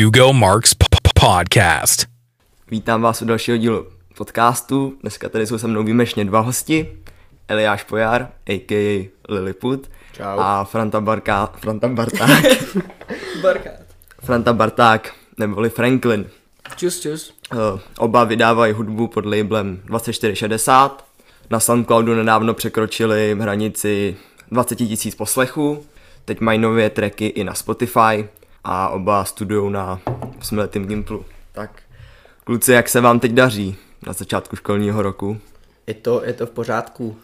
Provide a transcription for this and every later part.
Hugo Marks p- podcast. Vítám vás u dalšího dílu podcastu. Dneska tady jsou se mnou výjimečně dva hosti. Eliáš Pojar, a.k.a. Lilliput. Čau. A Franta, Barka, Franta Barták. Barkát. Franta Barták, neboli Franklin. Čus, čus. Eh, Oba vydávají hudbu pod labelem 2460. Na Soundcloudu nedávno překročili hranici 20 000 poslechů. Teď mají nové tracky i na Spotify a oba studují na osmiletým Gimplu. Tak kluci, jak se vám teď daří na začátku školního roku? Je to, je to v pořádku.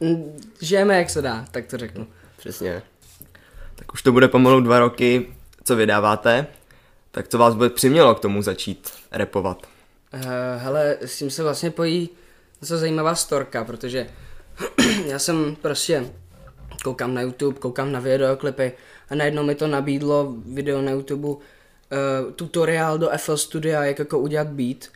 Mm, Žijeme jak se dá, tak to řeknu. Přesně. Tak už to bude pomalu dva roky, co vydáváte. Tak co vás bude přimělo k tomu začít repovat? Uh, hele, s tím se vlastně pojí docela zajímavá storka, protože já jsem prostě koukám na YouTube, koukám na videoklipy a najednou mi to nabídlo video na YouTube uh, tutoriál do FL Studia, jak jako udělat beat.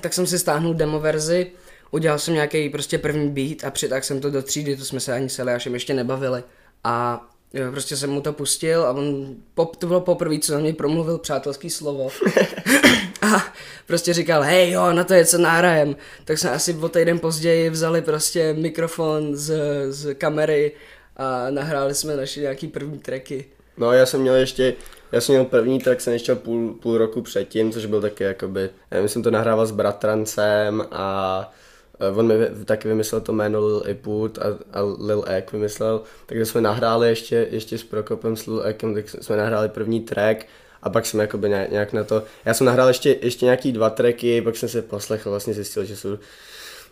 Tak jsem si stáhnul demo verzi, udělal jsem nějaký prostě první beat a přitáhl jsem to do třídy, to jsme se ani s Eliášem ještě nebavili. A jo, prostě jsem mu to pustil a on, pop, to bylo poprvé, co na mě promluvil přátelský slovo. a prostě říkal, hej jo, na to je co nárajem. Tak jsme asi o týden později vzali prostě mikrofon z, z kamery a nahráli jsme naše nějaký první tracky. No já jsem měl ještě, já jsem měl první track, jsem ještě půl, půl roku předtím, což byl taky jakoby, já jsem to nahrával s bratrancem a eh, on mi taky vymyslel to jméno Lil Iput a, a Lil Ek vymyslel, takže jsme nahráli ještě, ještě s Prokopem s Lil Ekem, tak jsme nahráli první track a pak jsem jakoby ně- nějak na to, já jsem nahrál ještě, ještě nějaký dva tracky, pak jsem se poslechl, vlastně zjistil, že jsou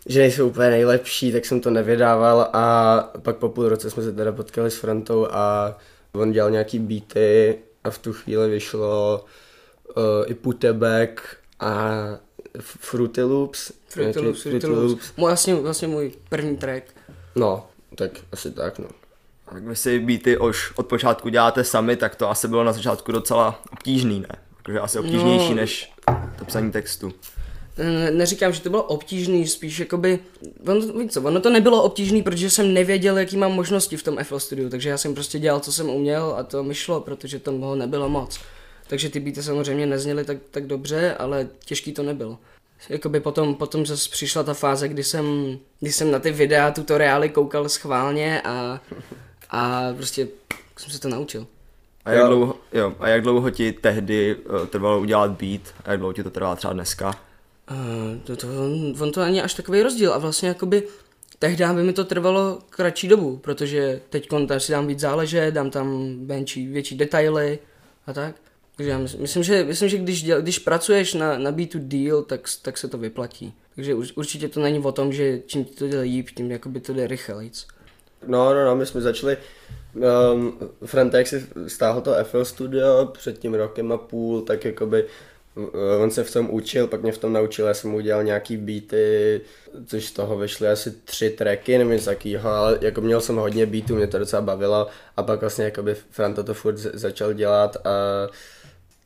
že nejsou úplně nejlepší, tak jsem to nevydával a pak po půl roce jsme se teda potkali s Frontou a on dělal nějaký beaty a v tu chvíli vyšlo uh, i Putebek a Fruity Loops. Fruity Loops, Fruity Loops. Můj, vlastně, vlastně můj první track. No, tak asi tak no. Tak vy si beaty už od počátku děláte sami, tak to asi bylo na začátku docela obtížný, ne? Jakože asi obtížnější No. než to psaní textu. Ne- neříkám, že to bylo obtížný, spíš jakoby, ono, co, ono to nebylo obtížný, protože jsem nevěděl, jaký mám možnosti v tom FL Studiu, takže já jsem prostě dělal, co jsem uměl a to mi šlo, protože tam toho nebylo moc. Takže ty beaty samozřejmě nezněly tak, tak dobře, ale těžký to nebylo. Jakoby potom, potom zase přišla ta fáze, kdy jsem, kdy jsem na ty videa, tutoriály koukal schválně a, a prostě jsem se to naučil. A jak, dlouho, jo, a jak dlouho ti tehdy uh, trvalo udělat beat a jak dlouho ti to trvá třeba dneska? Uh, to, to, on, on to není až takový rozdíl a vlastně jakoby tehdy by mi to trvalo kratší dobu, protože teď si dám víc záleže, dám tam menší, větší detaily a tak. Takže já mys- myslím, že, myslím, že když, děl, když pracuješ na, na beatu deal, tak, tak se to vyplatí. Takže určitě to není o tom, že čím ti to jde líp, tím jakoby to jde rychlejc. No, no, no, my jsme začali, um, Frantek si stáhl to FL Studio před tím rokem a půl, tak jakoby uh, on se v tom učil, pak mě v tom naučil, já jsem mu udělal nějaký beaty, což z toho vyšly asi tři tracky, nevím nic takýho, ale jako měl jsem hodně beatů, mě to docela bavilo. A pak vlastně jakoby Franta to furt z- začal dělat a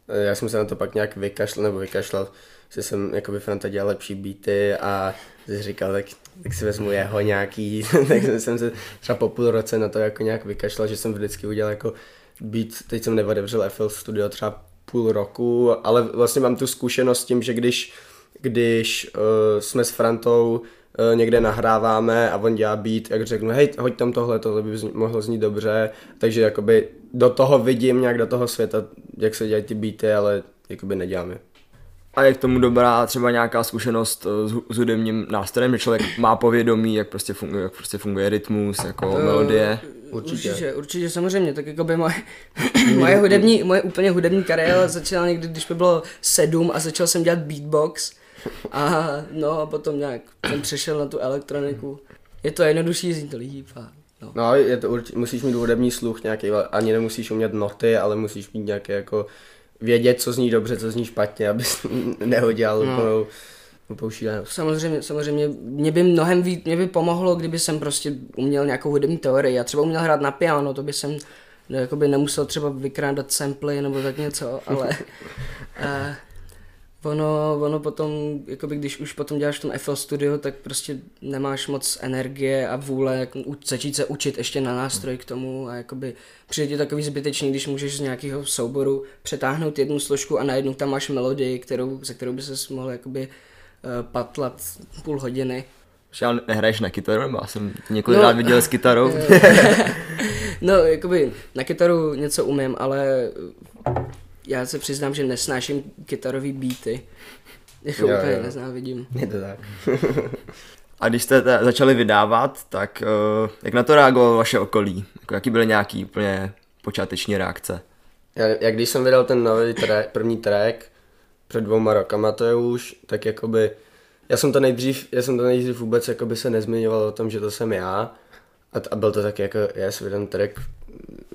eh, já jsem se na to pak nějak vykašlal, nebo vykašlal, že jsem jakoby Franta dělal lepší beaty a si říkal, tak, tak si vezmu jeho nějaký, tak jsem se třeba po půl roce na to jako nějak vykašlal, že jsem vždycky udělal jako beat, teď jsem neotevřel FL Studio třeba půl roku, ale vlastně mám tu zkušenost s tím, že když, když uh, jsme s Frantou uh, někde nahráváme a on dělá beat, jak řeknu, hej, hoď tam tohle, tohle by zni- mohlo znít dobře, takže jakoby do toho vidím nějak do toho světa, jak se dělají ty beaty, ale jakoby nedělám je. A je k tomu dobrá třeba nějaká zkušenost eh, s, s hudebním nástrojem, že člověk má povědomí, jak prostě funguje, jak prostě funguje rytmus, jako melodie. Určitě. Určitě, určitě, samozřejmě, tak jako by moje, moje hudební, moje úplně hudební kariéra začala někdy, když mi bylo sedm a začal jsem dělat beatbox a no a potom nějak jsem přešel na tu elektroniku. Je to jednodušší, zní to líp a no. No, je to určitě, musíš mít hudební sluch nějaký, ani nemusíš umět noty, ale musíš mít nějaké jako vědět, co zní dobře, co zní špatně, abys nehodil No. úplnou, úplnou šílenost. Samozřejmě, samozřejmě, mě by mnohem víc, mě by pomohlo, kdyby jsem prostě uměl nějakou hudební teorii. Já třeba uměl hrát na piano, to by jsem no, jakoby nemusel třeba vykrádat samply nebo tak něco, ale uh, Ono, ono potom, jakoby když už potom děláš v tom FL Studio, tak prostě nemáš moc energie a vůle jak začít se učit ještě na nástroj k tomu a jakoby přijde ti takový zbytečný, když můžeš z nějakého souboru přetáhnout jednu složku a najednou tam máš melodii, kterou, se kterou by se mohl jakoby uh, patlat půl hodiny. Ale nehraješ na kytaru, nebo já jsem několikrát No. viděl s kytarou. No, jakoby na kytaru něco umím, ale já se přiznám, že nesnáším kytarový beaty. Jako Jo, úplně jo. neznávidím. Je to tak. A když jste začali vydávat, tak uh, jak na to reagovalo vaše okolí? Jako, jaký byly nějaký úplně počáteční reakce? Já, jak když jsem vydal ten nový track, první track před dvouma rokama to je už, tak jakoby, já jsem to nejdřív, já jsem to nejdřív vůbec jakoby se nezmiňoval o tom, že to jsem já a, t- a byl to tak jako, yes, jeden track,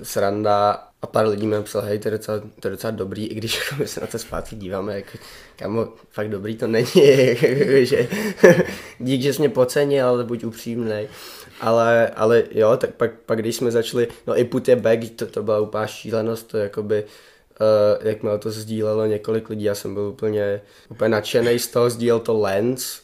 sranda a pár lidí mi napsal, hej, to je docela, to je docela dobrý, i když jako my se na to zpátky díváme, jak, kamo, fakt dobrý to není, jako, že dík, že jsi mě pocenil, ale buď upřímnej. Ale, ale jo, tak pak, pak když jsme začali, no i Put je back, to, to byla úplná šílenost, to jakoby, uh, jakmile to sdílelo několik lidí, já jsem byl úplně, úplně nadšený z toho, sdílel to Lens,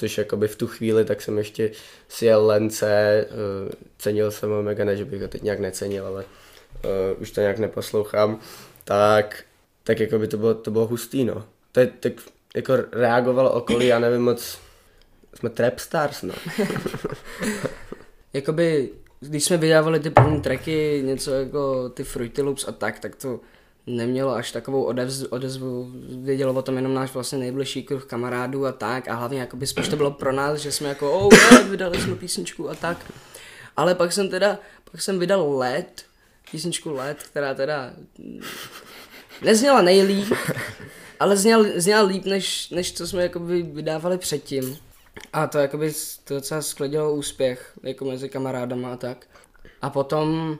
což jakoby v tu chvíli, tak jsem ještě si jel Lence, uh, cenil jsem ho mega, ne, že bych ho teď nějak necenil, ale uh, už to nějak neposlouchám, tak, tak jakoby to bylo, to bylo hustý, no. To je, tak jako reagovalo okolí, já nevím moc, jsme trap stars, no. Jakoby, když jsme vydávali ty první tracky, něco jako ty Fruity Loops a tak, tak to nemělo až takovou odezvu, odezvu. vědělo o tom jenom náš vlastně nejbližší kruh kamarádů a tak a hlavně jakoby spíš to bylo pro nás, že jsme jako oh, yeah, vydali jsme písničku a tak. Ale pak jsem teda, pak jsem vydal LED, písničku LED, která teda nezněla nejlíp, ale zněla, zněla líp, než, než co jsme jakoby vydávali předtím. A to jakoby to docela sklidilo úspěch, jako mezi kamarádama a tak. A potom,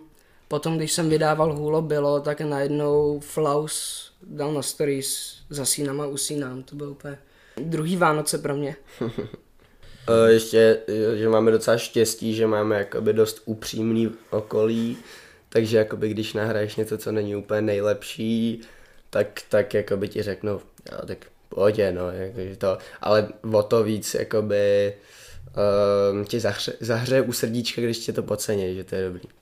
potom když jsem vydával Hulo bylo, tak najednou Flaus dal na stories Zasínám a usínám, to bylo úplně druhý Vánoce pro mě. Uh, ještě, eh, že máme docela štěstí, že máme jakoby dost upřímný okolí, takže jakoby když nahraješ něco, co není úplně nejlepší, tak, tak jakoby ti řeknou, jo, tak pohodě, no, jakože to, ale o to víc jakoby um, ti zahře, zahřeje u srdíčka, když tě to podcení, že to je dobrý.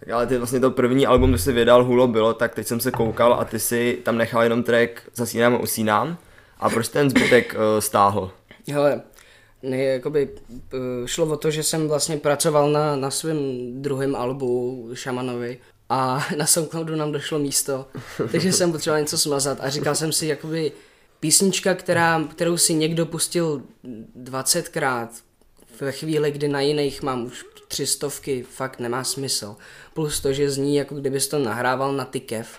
Tak ale ty vlastně to první album, když jsi vydal Hulo bylo, tak teď jsem se koukal a ty si tam nechal jenom track Zasínám a usínám. A proč ten zbytek uh, stáhl? Hele, ne, jakoby, eh, šlo o to, že jsem vlastně pracoval na, na svém druhém albu Šamanovi a na Soundcloudu nám došlo místo, takže jsem potřeboval něco smazat a říkal jsem si, jakoby písnička, která, kterou si někdo pustil 20krát ve chvíli, kdy na jiných mám už tři stovky, fakt nemá smysl. Plus to, že zní, jako kdybys to nahrával na tykev.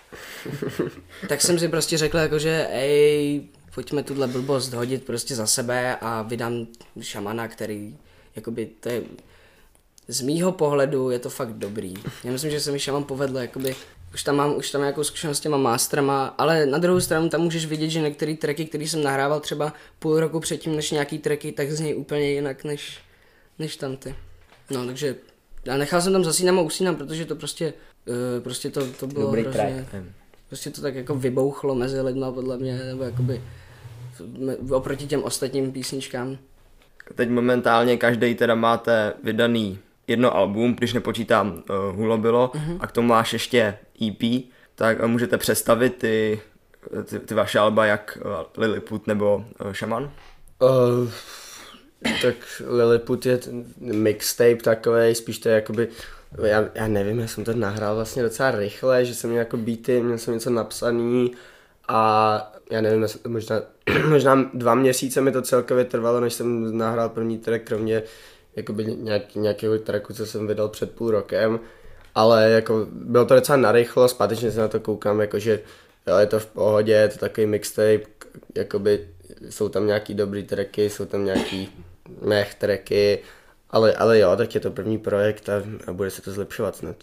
tak jsem si prostě řekl, jako, že ej, pojďme tuhle blbost hodit prostě za sebe a vydám šamana, který, jakoby, to je, z mýho pohledu je to fakt dobrý. Já myslím, že se mi šaman povedl, jakoby, už tam mám, už tam nějakou zkušenost s těma masterama, ale na druhou stranu tam můžeš vidět, že některé tracky, které jsem nahrával třeba půl roku předtím, než nějaký tracky, tak znějí úplně jinak, než, než tam ty. No, takže já nechal jsem tam zasínám a usínám, protože to prostě, uh, prostě to, to bylo Dobrý hrozně, prostě to tak jako vybouchlo mezi lidma podle mě, nebo jakoby oproti těm ostatním písničkám. Teď momentálně každý teda máte vydaný jedno album, když nepočítám uh, Hulo bylo, Mhm. a k tomu máš ještě EP, tak uh, můžete představit ty, ty, ty vaše alba jak uh, Lilliput nebo uh, Shaman? Uh, tak Lilliput je mixtape takový, spíš to je jakoby, já, já nevím, já jsem to nahrál vlastně docela rychle, že jsem měl jako beaty, měl jsem něco napsaný a já nevím, možná, možná dva měsíce mi to celkově trvalo, než jsem nahrál první track, kromě jakoby nějak, nějakého tracku, co jsem vydal před půl rokem, ale jako bylo to docela narychlo, zpátečně se na to koukám, jakože jo, je to v pohodě, je to takový mixtape, jakoby jsou tam nějaký dobrý tracky, jsou tam nějaký mech tracky, ale, ale jo, tak je to první projekt a, a bude se to zlepšovat snad.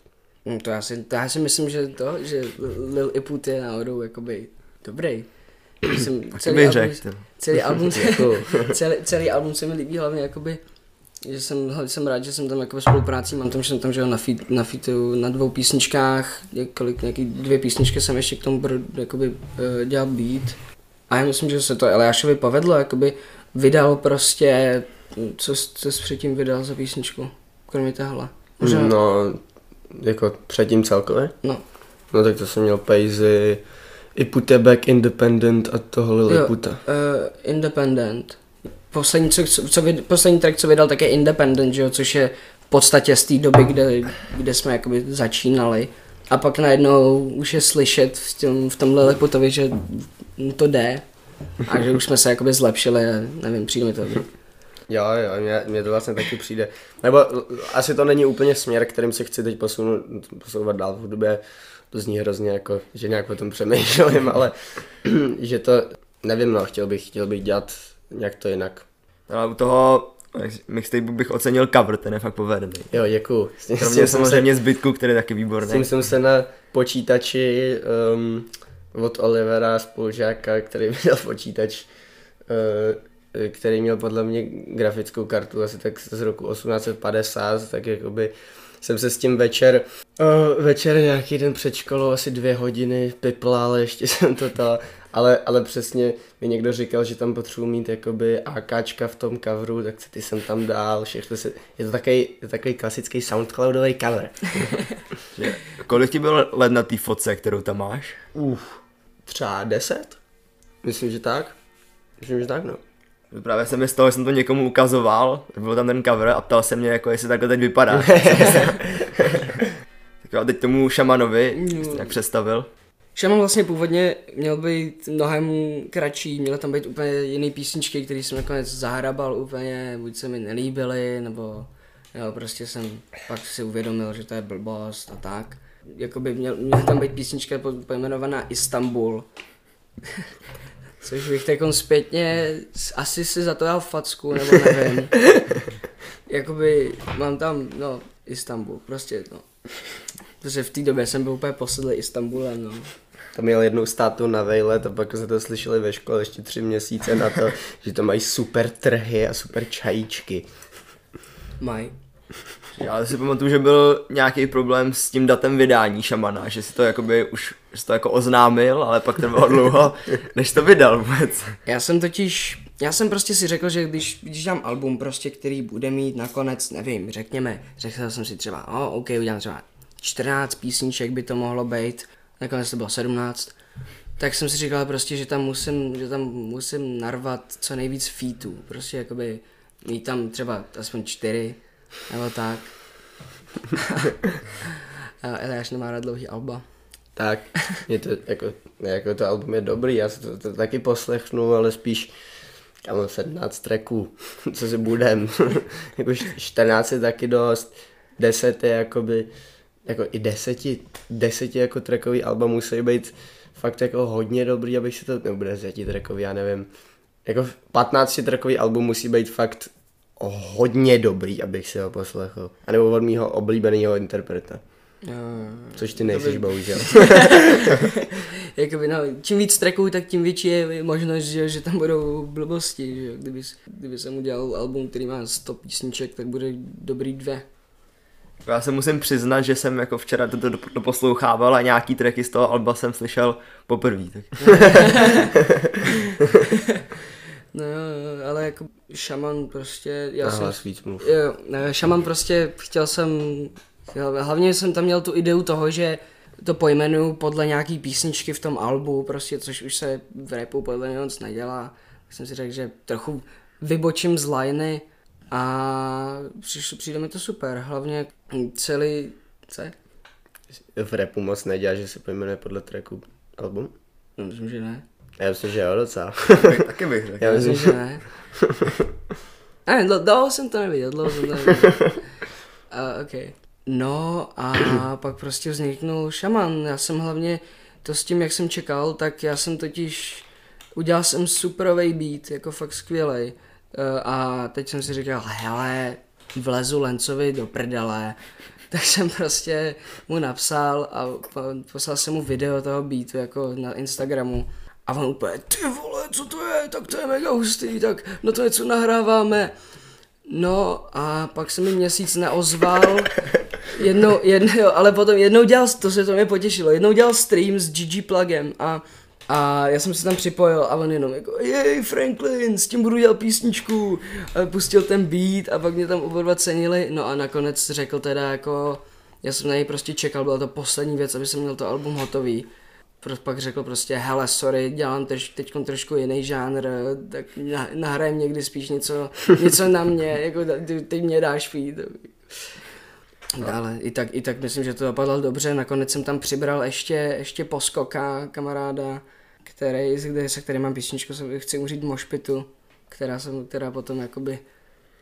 Hm, To já si, to já si myslím, že to, že Lil Iput je náhodou jakoby dobrý. Jsem, Taky bych album, řekl. ty. celý, album, celý, celý album se mi líbí hlavně jakoby, že jsem, hlavně jsem rád, že jsem tam jako ve spolupráci, mám tam, že jsem tam že na, feed, na featu na dvou písničkách, několik, nějaký dvě písničky jsem ještě k tomu jakoby, eh, dělal beat A já myslím, že se to Eliášovi povedlo, jakoby vydal prostě, co, jsi- co jsi předtím vydal za písničku, kromě téhle. Možná, no. Jako předtím celkově? no. No tak to jsem měl Pejzy, i Putebek, Independent a toho Jo, Liliputa. uh, Independent. Poslední, co, co, vyd, poslední track, co vydal, tak je Independent, že jo, což je v podstatě z té doby, kde, kde jsme jakoby začínali. A pak najednou už je slyšet v, tom, v tomhle Lepotovi, že to jde. A že už jsme se jakoby zlepšili a nevím, přijde mi to. Jo, jo, mně, mně to vlastně taky přijde. Nebo asi to není úplně směr, kterým se chci teď posunout, posouvat dál v hudbě. To zní hrozně jako, že nějak o tom přemýšlím, ale že to, nevím no, chtěl bych, chtěl bych dělat nějak to jinak. Ale u toho mixtape bych ocenil cover, ten je fakt povedený. Jo, děkuju. S s Kromě jsem, se, samozřejmě zbytku, který je taky s výborný. tím jsem se na počítači um, od Olivera spolužáka, který měl počítač, uh, který měl podle mě grafickou kartu asi tak z roku 1850, tak jakoby jsem se s tím večer, uh, večer nějaký den před školou, asi dvě hodiny piplal, ještě jsem to ta, ale, ale přesně mi někdo říkal, že tam potřebuji mít jakoby AKčka v tom coveru, tak se ty jsem tam dál, všechno se, je to takový, je takový klasický Soundcloudový cover. Kolik ti bylo let na té fotce, kterou tam máš? Uf, třeba 10? Myslím, že tak. Myslím, že tak, no. Právě jsem z toho, jsem to někomu ukazoval, byl tam ten cover a ptal se mě, jako jestli takhle teď vypadá. tak jo, a teď tomu šamanovi, jste nějak představil. Shaman vlastně původně měl být mnohem kratší, měly tam být úplně jiné písničky, které jsem nakonec zahrabal úplně, buď se mi nelíbily, nebo jo, prostě jsem pak si uvědomil, že to je blbost a tak. Jakoby měl, měla tam být písnička po- pojmenovaná Istanbul. Což bych teď zpětně asi si za to dal facku, nebo nevím. Jakoby mám tam, no, Istanbul, prostě, no. Protože v té době jsem byl úplně posedlý Istanbulem, no. Tam měl jednou státu na vejlet a pak jsme to slyšeli ve škole ještě tři měsíce na to, že to mají super trhy a super čajíčky. Maj. Já si pamatuju, že byl nějaký problém s tím datem vydání šamana, že si to jakoby už že to jako oznámil, ale pak trvalo dlouho, než to vydal vůbec. Já jsem totiž, já jsem prostě si řekl, že když, když dám album prostě, který bude mít nakonec, nevím, řekněme, řekl jsem si třeba, oh, OK, udělám třeba 14 písniček by to mohlo být, nakonec to bylo 17, tak jsem si říkal prostě, že tam musím, že tam musím narvat co nejvíc featů, prostě jakoby mít tam třeba aspoň čtyři, nebo tak. Eliáš nemá rád dlouhý alba. Tak, je to jako, jako to album je dobrý, já si to, to taky poslechnu, ale spíš mám 17 tracků, co si budem. jako š- 14 je taky dost, 10 je jakoby, jako i deseti, deseti jako trackový alba musí být fakt jako hodně dobrý, abych si to, nebo deseti trackový, já nevím. Jako 15 trackový album musí být fakt hodně dobrý, abych si ho poslechl. A nebo od mýho oblíbeného interpreta. Což ty nejsiš, bohužel. Jakoby, no, čím víc tracků, tak tím větší je možnost, že, že tam budou blbosti, že kdyby, kdyby jsem udělal album, který má 100 písniček, tak bude dobrý dvě. Já se musím přiznat, že jsem jako včera to, to, to poslouchával a nějaký tracky z toho alba jsem slyšel poprvé. Tak. No, ale jako šaman prostě, já Aha, jsem, sweet move. jo, ne, šaman prostě chtěl jsem, hlavně jsem tam měl tu ideu toho, že to pojmenuju podle nějaký písničky v tom albu, prostě, což už se v rapu podle mě moc nedělá. Tak jsem si řekl, že trochu vybočím z liney a přišlo, přijde mi to super, hlavně celý, co? V rapu moc nedělá, že se pojmenuje podle tracku album? No, myslím, že ne. Já myslím, že jo, docela. Taky bych řekl. Já Myslím, že ne. Ne, dl- dlouho jsem to neviděl, dlouho jsem to neviděl. A, okay. No a pak prostě vzniknul šaman. Já jsem hlavně, to s tím, jak jsem čekal, tak já jsem totiž, udělal jsem superový beat, jako fakt skvělej. Eh, A teď jsem si říkal, hele, vlezu Lencovi do prdele. Tak jsem prostě mu napsal a po- poslal jsem mu video toho beatu jako na Instagramu. A on úplně, ty vole, co to je, tak to je mega hustý, tak no to něco nahráváme. No a pak se mi měsíc neozval, jednou, jednou, ale potom jednou dělal, to se to mě potěšilo, jednou dělal stream s GG Plugem a A já jsem se tam připojil a on jenom jako, jej Franklin, s tím budu dělat písničku. A pustil ten beat a pak mě tam oba dva cenili. No a nakonec řekl teda jako, já jsem na něj prostě čekal, byla to poslední věc, aby jsem měl to album hotový. Pak řekl prostě, hele, sorry, dělám teď trošku jiný žánr, tak na- nahrajem někdy spíš něco, něco na mě, jako ty, ty mě dáš feed. Ale i tak, i tak myslím, že to dopadlo dobře. Nakonec jsem tam přibral ještě, ještě poskoka kamaráda, který, kde, se kterým mám písničku, se chci uřít mošpitu, která jsem, která potom jakoby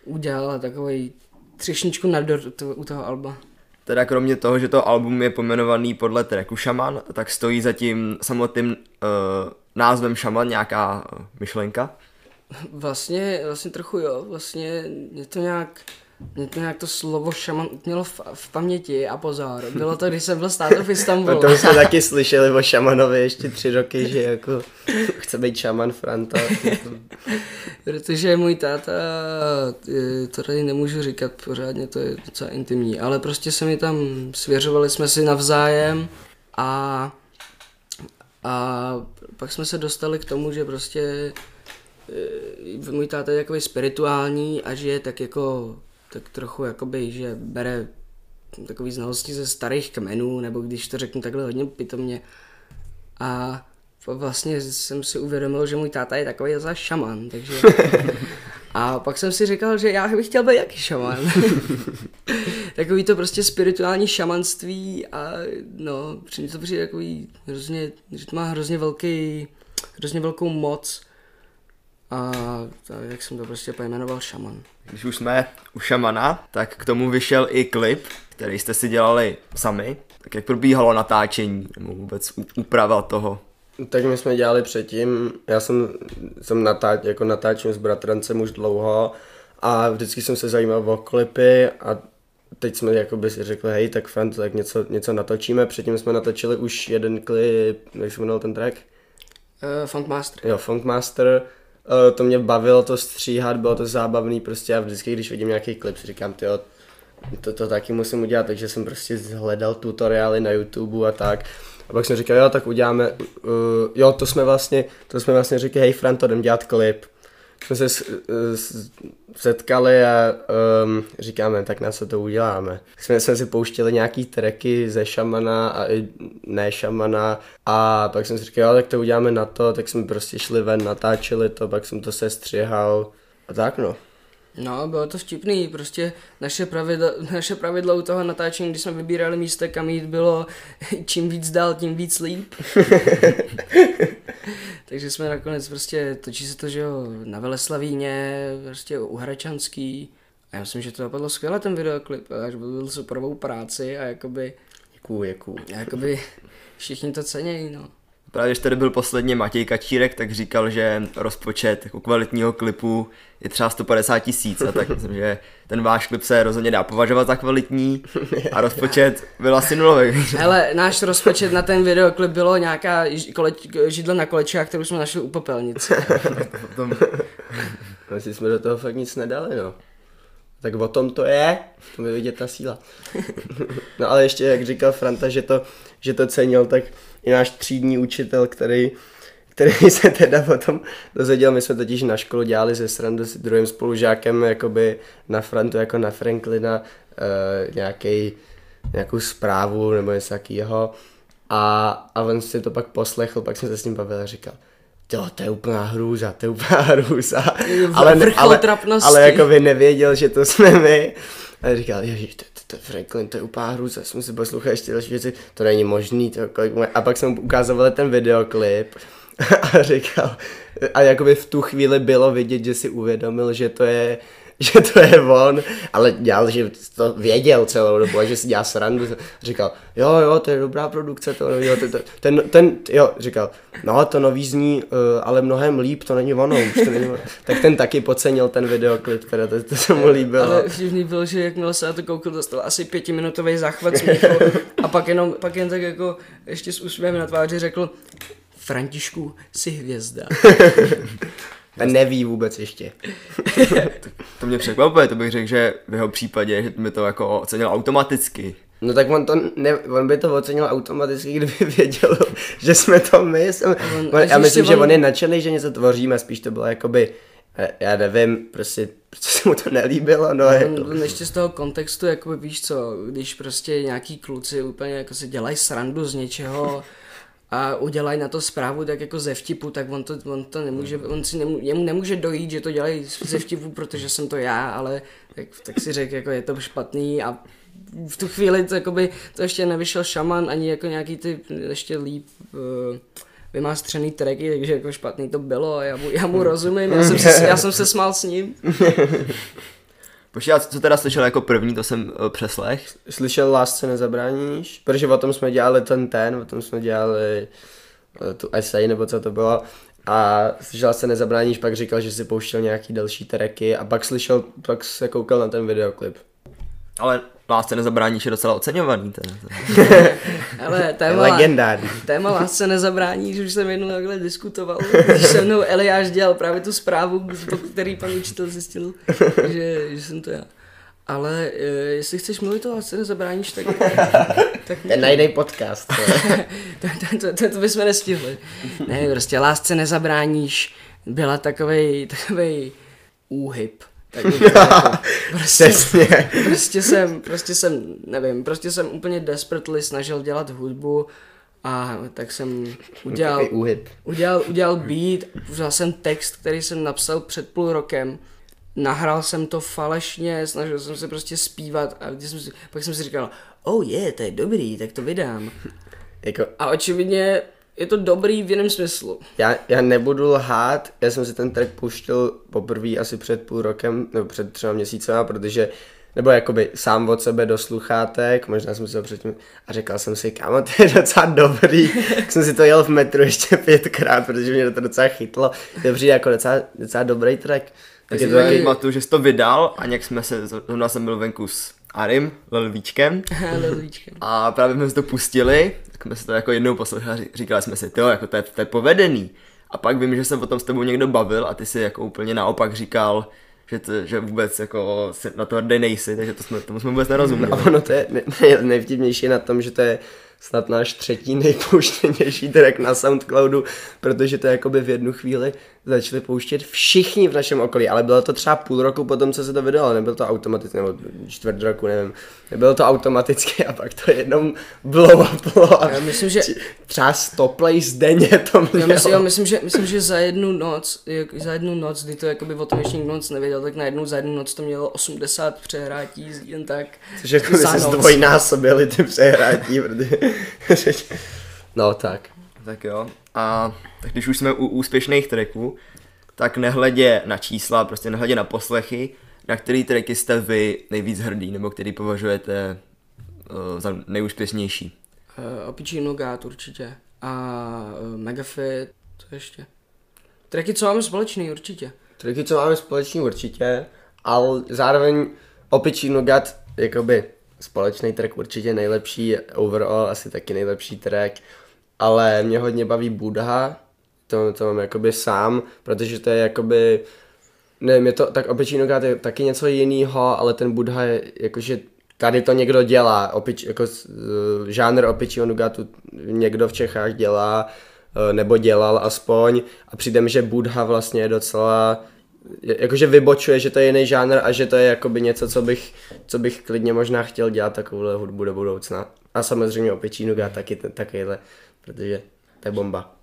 udělala takový třešničku na dort u toho alba. Teda kromě toho, že to album je pomenovaný podle tracku Shaman, tak stojí za tím samotným uh, názvem Shaman nějaká uh, myšlenka. Vlastně, vlastně trochu jo, vlastně mě to nějak, mě to nějak to slovo šaman mělo v, v paměti a pozor. Bylo to, když jsem byl státu v Istanbulu. tom jsme taky slyšeli o šamanovi ještě tři roky, že jako chce být šaman Franta. Protože můj táta, eh, to tady nemůžu říkat pořádně, to je docela intimní, ale prostě se mi tam svěřovali jsme si navzájem a, a pak jsme se dostali k tomu, že prostě eh, můj táta je takový spirituální a že je tak jako, tak trochu jakoby, že bere takový znalosti ze starých kmenů, nebo když to řeknu takhle hodně pitomně. A vlastně jsem si uvědomil, že můj táta je takový za šaman, takže... A pak jsem si říkal, že já bych chtěl být jaký šaman. takový to prostě spirituální šamanství a no, přijde to přijde takový hrozně, že to má hrozně velký, hrozně velkou moc. A tak, jak jsem to prostě pojmenoval šaman. Když už jsme u Shamana, tak k tomu vyšel i klip, který jste si dělali sami. Tak jak probíhalo natáčení, nebo vůbec úprava toho? Tak my jsme dělali předtím, já jsem, jsem natáč, jako natáčím s bratrancem už dlouho a vždycky jsem se zajímal o klipy a teď jsme jakoby si řekli, hej, tak fan, tak něco, něco natočíme. Předtím jsme natočili už jeden klip, jak se jmenoval ten track? Uh, Funkmaster. Jo, Funkmaster. Uh, to mě bavilo to stříhat, bylo to zábavný prostě a vždycky, když vidím nějaký klip, si říkám, tyjo, to, to taky musím udělat, takže jsem prostě hledal tutoriály na YouTube a tak. A pak jsem říkal, jo, tak uděláme, uh, jo, to jsme vlastně, to jsme vlastně říkali, hej Franto, jdem dělat klip. Jsme se setkali a um, říkáme, tak na co to uděláme. Jsme, jsme si pouštěli nějaký tracky ze šamana a i ne šamana a pak jsem si říkal, tak to uděláme na to, tak jsme prostě šli ven, natáčeli to, pak jsem to sestřihal a tak no. No, bylo to vtipný, prostě naše pravidlo, naše pravidlo u toho natáčení, když jsme vybírali místa, kam jít, bylo čím víc dál, tím víc líp. Takže jsme nakonec prostě, točí se to, že jo, na Veleslavíně, prostě u Hračanský. A já myslím, že to dopadlo skvěle ten videoklip, a že byl superovou práci a jakoby, Děkuju, děkuju. a jakoby všichni to cenějí, no. Právě když tady byl posledně Matěj Kačírek, tak říkal, že rozpočet jako kvalitního klipu je třeba 150 tisíc a tak myslím, že ten váš klip se rozhodně dá považovat za kvalitní a rozpočet byl asi nulový. Hele, náš rozpočet na ten videoklip bylo nějaká koleč, židle na kolečkách, kterou jsme našli u popelnice. Potom, Asi jsme do toho fakt nic nedali, no. Tak o tom to je, to je vidět ta síla. no ale ještě, jak říkal Franta, že to, že to cenil, tak i náš třídní učitel, který, který se teda potom dozvěděl, my jsme totiž na školu dělali ze srandu s druhým spolužákem, jakoby na Frantu, jako na Franklina, uh, nějaký, nějakou zprávu nebo něco takového. A, a on si to pak poslechl, pak jsem se s ním bavil a říkal, Jo, to je úplná hrůza, to je úplná hrůza. ale, ale, trapnosti. ale jako by nevěděl, že to jsme my. A říkal, ježiš, to, to, to, Franklin, to je úplná hrůza, jsem si poslouchal ještě další věci, to není možný. To, kolik má... A pak jsem mu ukázal ten videoklip a říkal, a jakoby v tu chvíli bylo vidět, že si uvědomil, že to je, že to je on, ale dělal, že to věděl celou dobu a že si dělá srandu. Říkal, jo, jo, to je dobrá produkce, to jo, to, to, ten, ten, jo, říkal, no, to nový zní, uh, ale mnohem líp, to není ono, už to není ono. Tak ten taky podcenil ten videoklip, teda to, to se mu líbilo. Ale vtipný byl, že jakmile se na to koukal, dostal asi pětiminutový záchvat smíchu a pak jenom, pak jen tak jako ještě s úsměvem na tváři řekl Františku, jsi hvězda. A neví vůbec ještě. to mě překvapuje, to bych řekl, že v jeho případě, že mi to jako ocenil automaticky. No tak on, to ne, on by to ocenil automaticky, kdyby věděl, že jsme to my. Jsem, on- on, já myslím, že on- on je nadšený, že něco tvoříme, spíš to bylo jakoby, eh, já nevím, prostě, prostě se mu to nelíbilo, no. jako, On, on ještě z toho kontextu, jako víš co, když prostě nějaký kluci úplně jako si dělají srandu z něčeho a udělají na to zprávu tak jako ze vtipu, tak on to, on to nemůže, on si nemů, nemůže dojít, že to dělají ze vtipu, protože jsem to já, ale tak, tak si řekl, jako je to špatný a v tu chvíli to, jakoby, to ještě nevyšel šaman, ani jako nějaký ty ještě líp uh, vymástřený tracky, takže jako špatný to bylo a já mu, já mu rozumím, já jsem, se, já jsem se smál s ním. Počkej, a co teda slyšel jako první, to jsem uh, přeslech. Slyšel Lásce nezabráníš? Protože o tom jsme dělali ten ten, o tom jsme dělali eh, tu essay, nebo co to bylo. A slyšel se nezabráníš, pak říkal, že si pouštěl nějaký další tracky a pak slyšel, pak se koukal na ten videoklip. Ale lásce nezabráníš je docela oceňovaný. Teda. Ale Je téma, legendární. téma lásce nezabrání, že už jsem jednou takhle diskutoval, když se mnou Eliáš dělal právě tu zprávu, který pan učitel zjistil, že, že jsem to já. Ale e, jestli chceš mluvit o lásce nezabráníš, tak, tak Ten najdej podcast. to, to, to, to, to bychom nestihli. Ne, prostě lásce nezabráníš byla takovej, takovej úhyb. Tak řekl. prostě, Přesně. prostě jsem, prostě jsem, nevím, prostě jsem úplně desperately snažil dělat hudbu a tak jsem udělal, udělal, udělal beat, vzal jsem text, který jsem napsal před půl rokem, nahrál jsem to falešně, snažil jsem se prostě zpívat a když jsem si, pak jsem si říkal, oh je, yeah, to je dobrý, tak to vydám. Jako, A očividně je to dobrý v jiném smyslu. já, já nebudu lhát, já jsem si ten track puštil poprvé asi před půl rokem, nebo před třema měsícema, protože nebo jakoby sám od sebe do sluchátek, možná jsem si ho předtím a říkal jsem si, kámo, to je docela dobrý, tak jsem si to jel v metru ještě pětkrát, protože mě to docela chytlo, to přijde jako docela, docela dobrý track. Tak je to to taky, pamatuju, že jsi to vydal a nějak jsme se, zrovna jsem byl venku s Arim, Lelvíčkem Lelíčkem. a právě jsme si to pustili, tak jsme si to jako jednou poslechli a ří- říkali jsme si, jo, jako to je, to je povedený. A pak vím, že jsem potom s tebou někdo bavil a ty si jako úplně naopak říkal, že, to, že vůbec jako si na to hrdý nejsi, takže to jsme, tomu jsme vůbec nerozuměli. a ono to je ne, ne, nejvtipnější na tom, že to je snad náš třetí nejpouštěnější track na Soundcloudu, protože to jakoby v jednu chvíli začali pouštět všichni v našem okolí, ale bylo to třeba půl roku potom, co se to vydalo, nebylo to automaticky, nebo čtvrt roku, nevím, nebylo to automaticky a pak to jednou blow uplo a Já myslím, že- třeba 100 plays denně to Já mělo. myslím, já myslím, že, myslím, že za jednu noc, jak, za jednu noc, kdy to jakoby o tom ještě nikdo moc nevěděl, tak najednou za jednu noc to mělo 80 přehrátí jen tak. Což jako by se noc. zdvojnásobili ty přehrátí, protože... no tak. Tak jo. A tak když už jsme u úspěšných tracků, tak nehledě na čísla, prostě nehledě na poslechy, na který tracky jste vy nejvíc hrdý, nebo který považujete uh, za nejúspěšnější. Uh, Opičí nogát určitě. A uh, Megafit, co ještě? Tracky, co máme společný, určitě. Tracky, co máme společný určitě, ale zároveň Opičí Nougat, jakoby společný track určitě nejlepší, overall asi taky nejlepší track, ale mě hodně baví Budha, to, to mám jakoby sám, protože to je jakoby, nevím, je to, tak Opičí Nougat je taky něco jiného, ale ten Budha je jakože tady to někdo dělá, opič, jako uh, žánr Opičího Nougatu někdo v Čechách dělá, eh, nebo dělal aspoň a přijde mi, že Budha vlastně je docela jakože vybočuje, že to je jiný žánr a že to je jakoby něco, co bych, co bych klidně možná chtěl dělat takovouhle hudbu do budoucna. A samozřejmě opičí nuga taky takovýhle, protože to je bomba.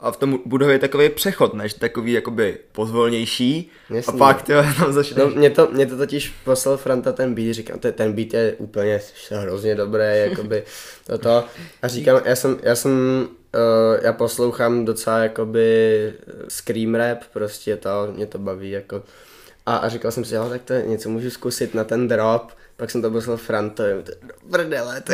A v tom budově je takový přechod, než takový jakoby pozvolnější. Jasný. a pak tyjo, tam začne. No, mě to, mě to totiž poslal Franta ten beat, říkám, to, ten beat je úplně hrozně dobrý, jakoby toto. A říkám, já jsem, já jsem, uh, já poslouchám docela jakoby scream rap, prostě to, mě to baví, jako. A, a říkal jsem si, jo, tak to něco můžu zkusit na ten drop, pak jsem to poslal Frantovi, to prdele, to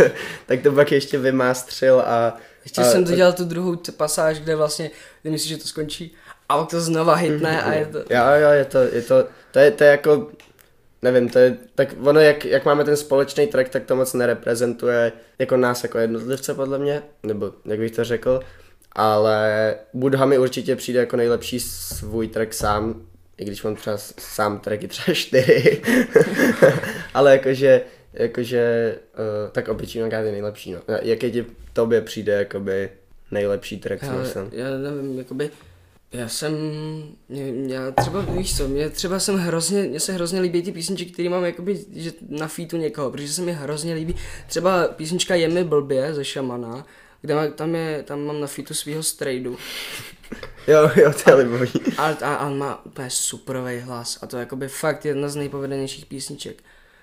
tak to pak ještě vymástřil a... Ještě a, jsem to dělal tu druhou pasáž, kde vlastně, ty myslíš, že to skončí, a pak to znova hitne a je to... Jo, jo, je to, je to, to je, to je jako, nevím, to je, tak ono, jak, jak máme ten společný track, tak to moc nereprezentuje jako nás jako jednotlivce podle mě, nebo jak bych to řekl, ale Budha mi určitě přijde jako nejlepší svůj track sám, i když mám třeba s- sám tracky třeba čtyři, ale jakože jakože, uh, tak opičí nogát je nejlepší, no. Jaký ti tobě přijde, jakoby, nejlepší track, Já, myslím? já nevím, jakoby, já jsem, mě, já třeba, víš co, mě třeba jsem hrozně, mně se hrozně líbí ty písničky, které mám jakoby, že na featu někoho, protože se mi hrozně líbí, třeba písnička Je mi blbě ze Šamana, kde má, tam, je, tam mám na featu svého strejdu Jo, jo, to je libový. a, a, a on má úplně superový hlas a to je jakoby fakt jedna z nejpovedenějších písniček.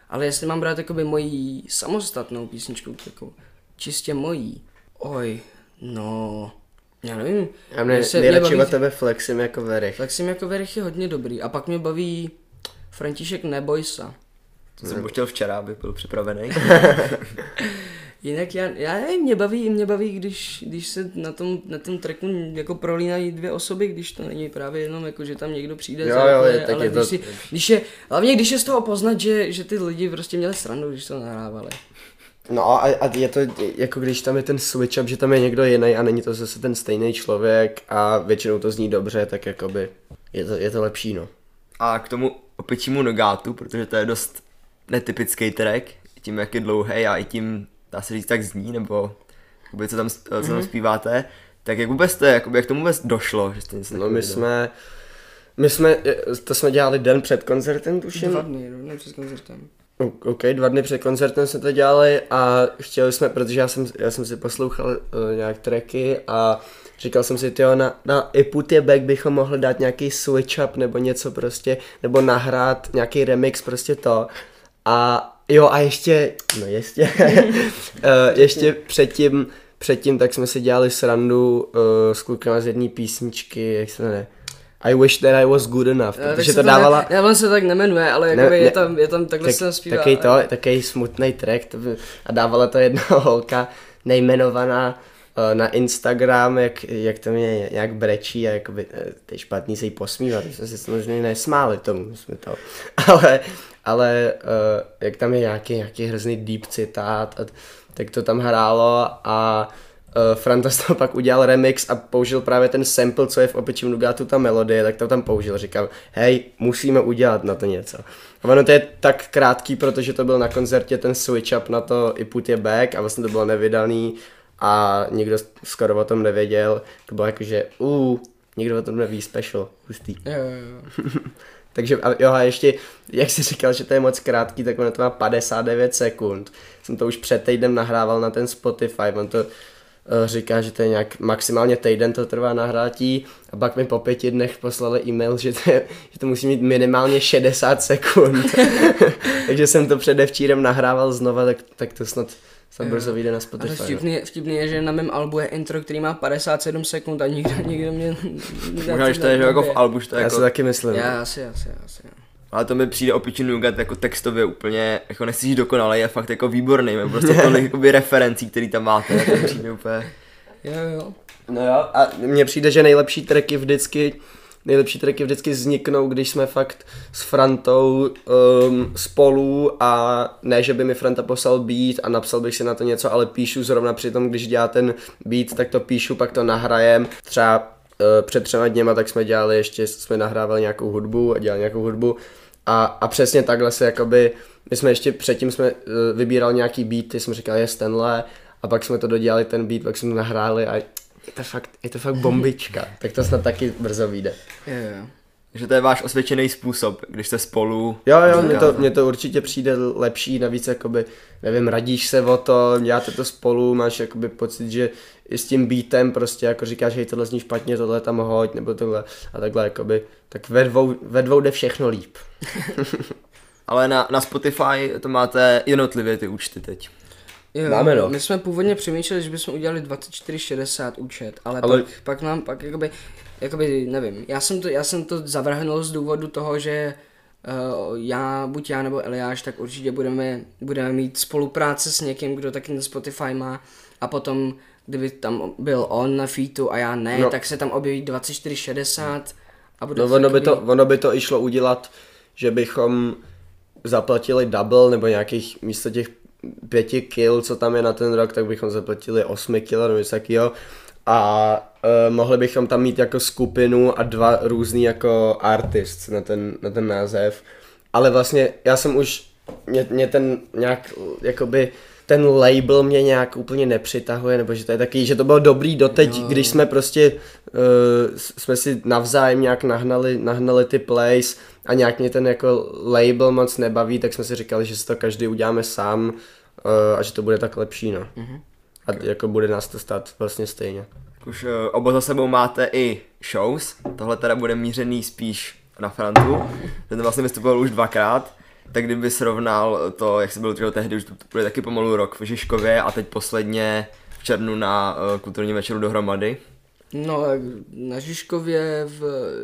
Ale jestli mám brát jakoby mojí samostatnou písničku, takovou čistě mojí, oj, no, já nevím. A mě se- mě nejradši baví- od tebe flexím jako verich. Flexim jako Verich je hodně dobrý. A pak mě baví František Nebojsa. To jsem chtěl včera, aby byl připravený. Jinak já, já nevím, mě baví, mě baví, když, když se na tom, na tom tracku jako prolínají dvě osoby, když to není právě jenom jako, že tam někdo přijde, Jo, jo, je- tak ale je když, to- si, když je, hlavně když je z toho poznat, že, že ty lidi prostě měli srandu, když to nahrávali. No a, a je to jako když tam je ten switch up, že tam je někdo jiný a není to zase ten stejný člověk a většinou to zní dobře, tak jakoby je to, je to lepší, no. A k tomu opičímu nogátu, protože to je dost netypický track, tím jak je dlouhý a i tím, dá se říct, tak zní, nebo jakoby, co tam, co tam Mhm. zpíváte, tak jak vůbec to jakoby, jak tomu vůbec došlo, že jste něco No my dělali? jsme, my jsme, to jsme dělali den před koncertem, tuším. Dva dny, no, přes koncertem. O- OK, dva dny před koncertem jsme to dělali a chtěli jsme, protože já jsem, já jsem si poslouchal uh, nějak tracky a říkal jsem si, tyjo, na, na I Put Your Back bychom mohli dát nějaký switch up nebo něco prostě, nebo nahrát nějaký remix, prostě to. A jo, a ještě, no ještě, uh, ještě předtím, předtím tak jsme si dělali srandu uh, s klukama z jedné písničky, jak se jmenuje, I wish that I was good enough, Eh, tak protože se to dávala... Ne, ne, on se tak nemenuje, ale Ne, jakoby ne. je, tam, je tam takhle Tak, se zpívá. Taký to, takový smutný track to by, a dávala to jedna holka nejmenovaná eh, na Instagram, jak, jak to mě nějak brečí a jakoby, eh, to je špatný se jí posmívat, my jsme si samozřejmě nesmáli tomu, jsme to, ale, ale uh, jak tam je nějaký, nějaký hrozný deep citát, a, tak to tam hrálo a uh, Franta z toho pak udělal remix a použil právě ten sample, co je v opičím Nugátu, ta melodie, tak to tam použil. Říkal, hej, musíme udělat na to něco. A ono to je tak krátký, protože to byl na koncertě ten switch up na to i Put je back a vlastně to bylo nevydaný a nikdo skoro o tom nevěděl. To bylo jako, že uh, nikdo o tom neví, special, hustý. Jo, jo, jo. Takže a jo, a ještě, jak jsi říkal, že to je moc krátký, tak ono to má 59 sekund. Jsem to už před týdnem nahrával na ten Spotify, on to uh, říká, že to je nějak maximálně týden to trvá nahrátí a pak mi po pěti dnech poslali e-mail, že to, je, že to musí mít minimálně 60 sekund. Takže jsem to předevčírem nahrával znova, tak, tak to snad, snad brzo vyjde na Ale Spotify. no. vtipný, je- vtipný je, že na mém albu je intro, který má 57 sekund a nikdo, nikdo mě... Možná, že to je, že jako v albu, že to je Já jako, si taky myslím. Já asi, asi, asi. jo. ale to mi přijde opičí nougat jako textově úplně, jako nechci říct dokonale, je fakt jako výborný, mám prostě tolik jakoby referencí, který tam máte, to mi přijde úplně, Jo, jo. No jo, a mně přijde, že nejlepší tracky vždycky nejlepší tracky vždycky vzniknou, když jsme fakt s Frantou um, spolu a ne, že by mi Franta poslal beat a napsal bych si na to něco, ale píšu zrovna při tom, když dělá ten beat, tak to píšu, pak to nahrajem. Třeba uh, před třema dněma tak jsme dělali ještě, jsme nahrávali nějakou hudbu a dělali nějakou hudbu a, a přesně takhle se jakoby, my jsme ještě předtím jsme uh, vybírali nějaký beaty, jsme říkali, je tenhle a pak jsme to dodělali ten beat, pak jsme to nahráli a je to fakt, je to fakt bombička, tak to snad taky brzo vyjde. Jo, jo. že to je váš osvědčený způsob, když jste spolu. Jo, jo, mně to, mně to určitě přijde lepší, navíc jakoby, nevím, radíš se o to, děláte to spolu, máš jakoby pocit, že i s tím beatem prostě jako říkáš, hej, tohle zní špatně, tohle tam hoď, nebo tohle a takhle jakoby, tak ve dvou, ve dvou jde všechno líp. Ale na, na Spotify to máte jednotlivě ty účty teď. Jo, Máme, no. My jsme původně přemýšleli, že bychom udělali 2460 účet, ale, Ale-. Pak, pak nám, pak jakoby, jakoby, nevím, já jsem to, já jsem to zavrhnul z důvodu toho, že uh, já, buď já nebo Eliáš, tak určitě budeme, budeme mít spolupráce s někým, kdo taky na Spotify má a potom, kdyby tam byl on na featu a já ne, No. tak se tam objeví 2460 a bude No ono by, to, ono by to i šlo udělat, že bychom zaplatili double, nebo nějakých místo těch pěti kill, co tam je na ten rok, tak bychom zaplatili osmi kill nebo něco takového. A uh, mohli bychom tam mít jako skupinu a dva různý jako artists na ten, na ten název. Ale vlastně já jsem už mě, mě ten nějak, jakoby, ten label mě nějak úplně nepřitahuje, nebo že to je taky, že to bylo dobrý doteď, Jo. když jsme prostě, uh, jsme si navzájem nějak nahnali, nahnali ty plays a nějak mě ten jako label moc nebaví, tak jsme si říkali, že si to každý uděláme sám uh, a že to bude tak lepší, no. Mhm. A jako bude nás to stát vlastně stejně. Už uh, oba za sebou máte i shows, tohle teda bude mířený spíš na Frantu, ten vlastně vystupoval už dvakrát, tak kdyby srovnal to, jak se byl třeba tehdy, už to bude taky pomalu rok v Žižkově a teď posledně v červnu na uh, kulturní večeru dohromady. No, na Žižkově v,